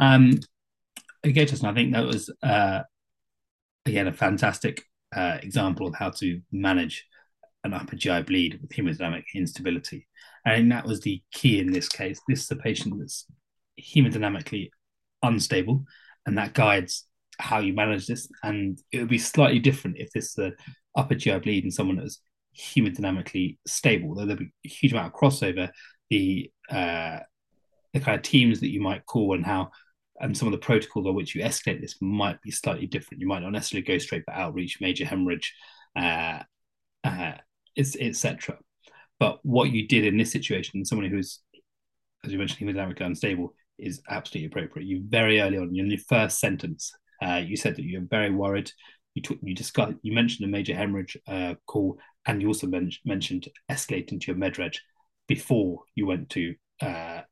Um, okay, Justin, I think that was uh, again a fantastic uh, example of how to manage an upper GI bleed with hemodynamic instability. and that was the key in this case. This is a patient that's hemodynamically unstable, and that guides how you manage this. And it would be slightly different if this is an upper GI bleed in someone that's hemodynamically stable. Though there'll be a huge amount of crossover, the uh, the kind of teams that you might call and how and some of the protocols on which you escalate this might be slightly different. You might not necessarily go straight for outreach, major hemorrhage, uh, uh, etc. But what you did in this situation, someone who's, as you mentioned, hemodynamically unstable, is absolutely appropriate. You very early on in your first sentence, uh, you said that you're very worried. You took, you discussed, you mentioned a major hemorrhage uh, call, and you also men- mentioned escalating to your med reg before you went to uh,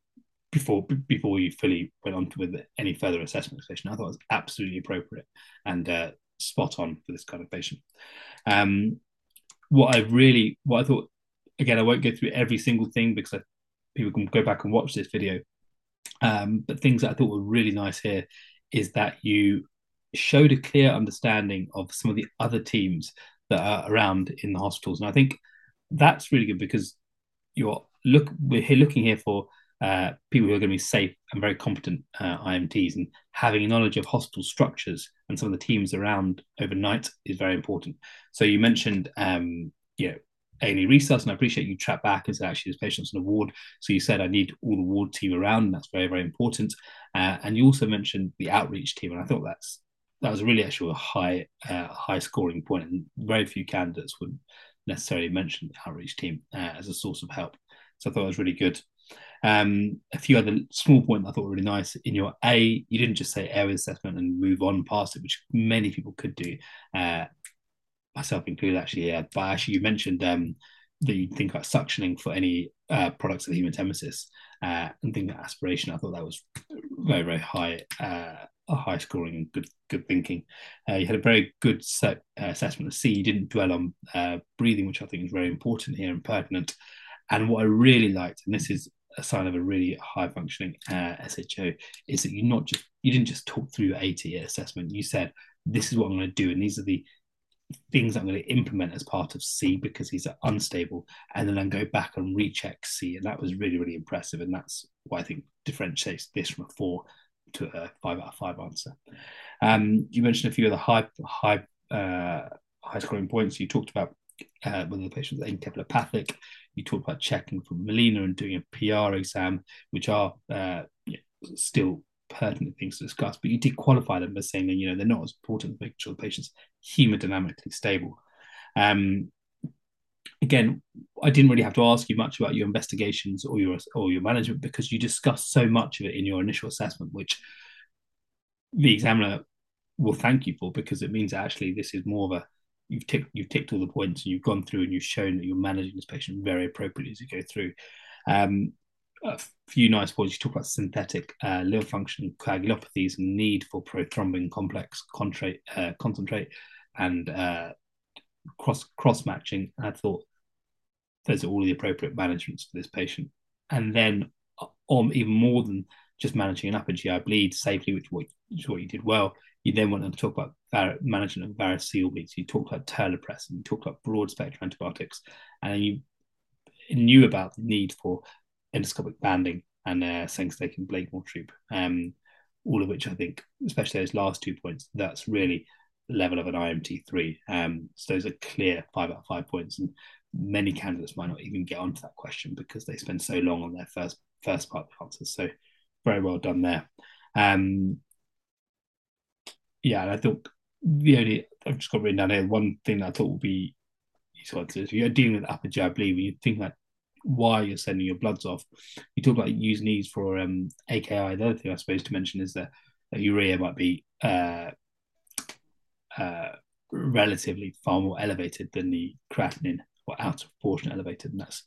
before before you fully went on with any further assessment session. I thought it was absolutely appropriate and uh, spot on for this kind of patient. Um, what I really, what I thought, again, I won't go through every single thing because I, people can go back and watch this video. Um, but things that I thought were really nice here is that you showed a clear understanding of some of the other teams that are around in the hospitals, and I think that's really good because you're look we're here looking here for uh, people who are going to be safe and very competent uh, IMTs, and having knowledge of hospital structures and some of the teams around overnight is very important. So you mentioned, um, you know, A&E resus, and I appreciate you track back and said actually there's patients on the ward. So you said I need all the ward team around, and that's very very important. Uh, and you also mentioned the outreach team, and I thought that's that was really actually a high uh, high scoring point, and very few candidates would necessarily mention the outreach team uh, as a source of help. So I thought it was really good. Um, a few other small points I thought were really nice. In your A, you didn't just say area assessment and move on past it, which many people could do, uh, myself included actually. Yeah, but actually you mentioned um, that you think about suctioning for any uh, products of hematemesis uh, and think that aspiration. I thought that was very very high. Uh, high scoring and good good thinking. Uh, you had a very good set, uh, assessment of C. You didn't dwell on uh, breathing, which I think is very important here and pertinent. And what I really liked, and this is a sign of a really high functioning uh, SHO is that you not just you didn't just talk through your AT assessment. You said this is what I'm going to do, and these are the things I'm going to implement as part of C because these are unstable, and then I go back and recheck C, and that was really really impressive, and that's why I think differentiates this from a four to a five out of five answer. Um, you mentioned a few of the high high uh, high scoring points. You talked about uh, whether the patient was encephalopathic. You talked about checking for melena and doing a PR exam, which are uh, still pertinent things to discuss, but you did qualify them by saying that you know they're not as important as making sure the patient's hemodynamically stable. Um, again, I didn't really have to ask you much about your investigations or your or your management because you discussed so much of it in your initial assessment, which the examiner will thank you for because it means actually this is more of a you've ticked you've ticked all the points and you've gone through and you've shown that you're managing this patient very appropriately as you go through. Um, a few nice points. You talk about synthetic uh, liver function coagulopathies need for prothrombin complex concentrate, uh, concentrate and uh, cross cross matching. I thought those are all the appropriate managements for this patient. And then, um, even more than just managing an upper GI bleed safely, which, which is what you did well, you then went on to talk about var- management of variceal bleeds. You talked about terlipressin, you talked about broad spectrum antibiotics, and you knew about the need for endoscopic banding and uh, Sengstaken and Blakemore tube, um, all of which I think, especially those last two points, that's really the level of an IMT3. Um, so those are clear five out of five points, and many candidates might not even get onto that question because they spend so long on their first first part of the answers. So very well done there. Um, yeah, and I thought the only I've just got written down here one thing I thought would be useful if you're dealing with upper GI bleed, when you think that why you're sending your bloods off, you talk about using these for um, AKI. The other thing I suppose to mention is that, that urea might be uh, uh, relatively far more elevated than the creatinine or out of proportion elevated, and that's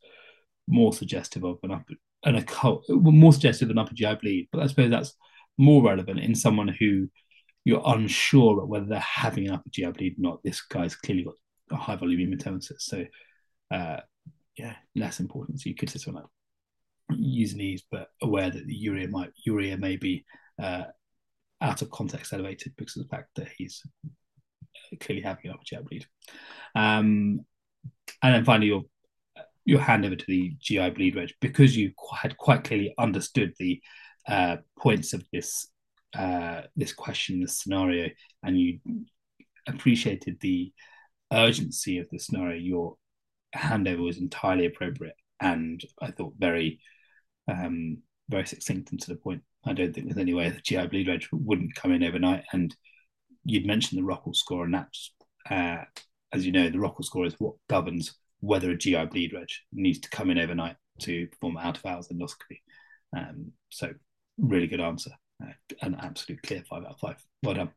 more suggestive of an upper an occult, more suggestive of an upper GI bleed. But I suppose that's more relevant in someone who you're unsure whether they're having an upper GI bleed or not. This guy's clearly got a high volume hematemesis, so uh, yeah, less important. So you could just sort of use these, but aware that the urea might urea may be uh, out of context elevated because of the fact that he's clearly having an upper GI bleed. Um, and then finally, your your hand over to the GI bleed reg because you had quite clearly understood the uh, points of this uh, this question, this scenario, and you appreciated the urgency of the scenario. Your handover was entirely appropriate, and I thought very um, very succinct and to the point. I don't think there's any way the GI bleed reg wouldn't come in overnight. And you'd mentioned the Rockall score, and that's uh, as you know, the Rockall score is what governs whether a GI bleed reg needs to come in overnight to perform out of hours endoscopy. Um, so, really good answer. An absolute clear five out of five. Well done.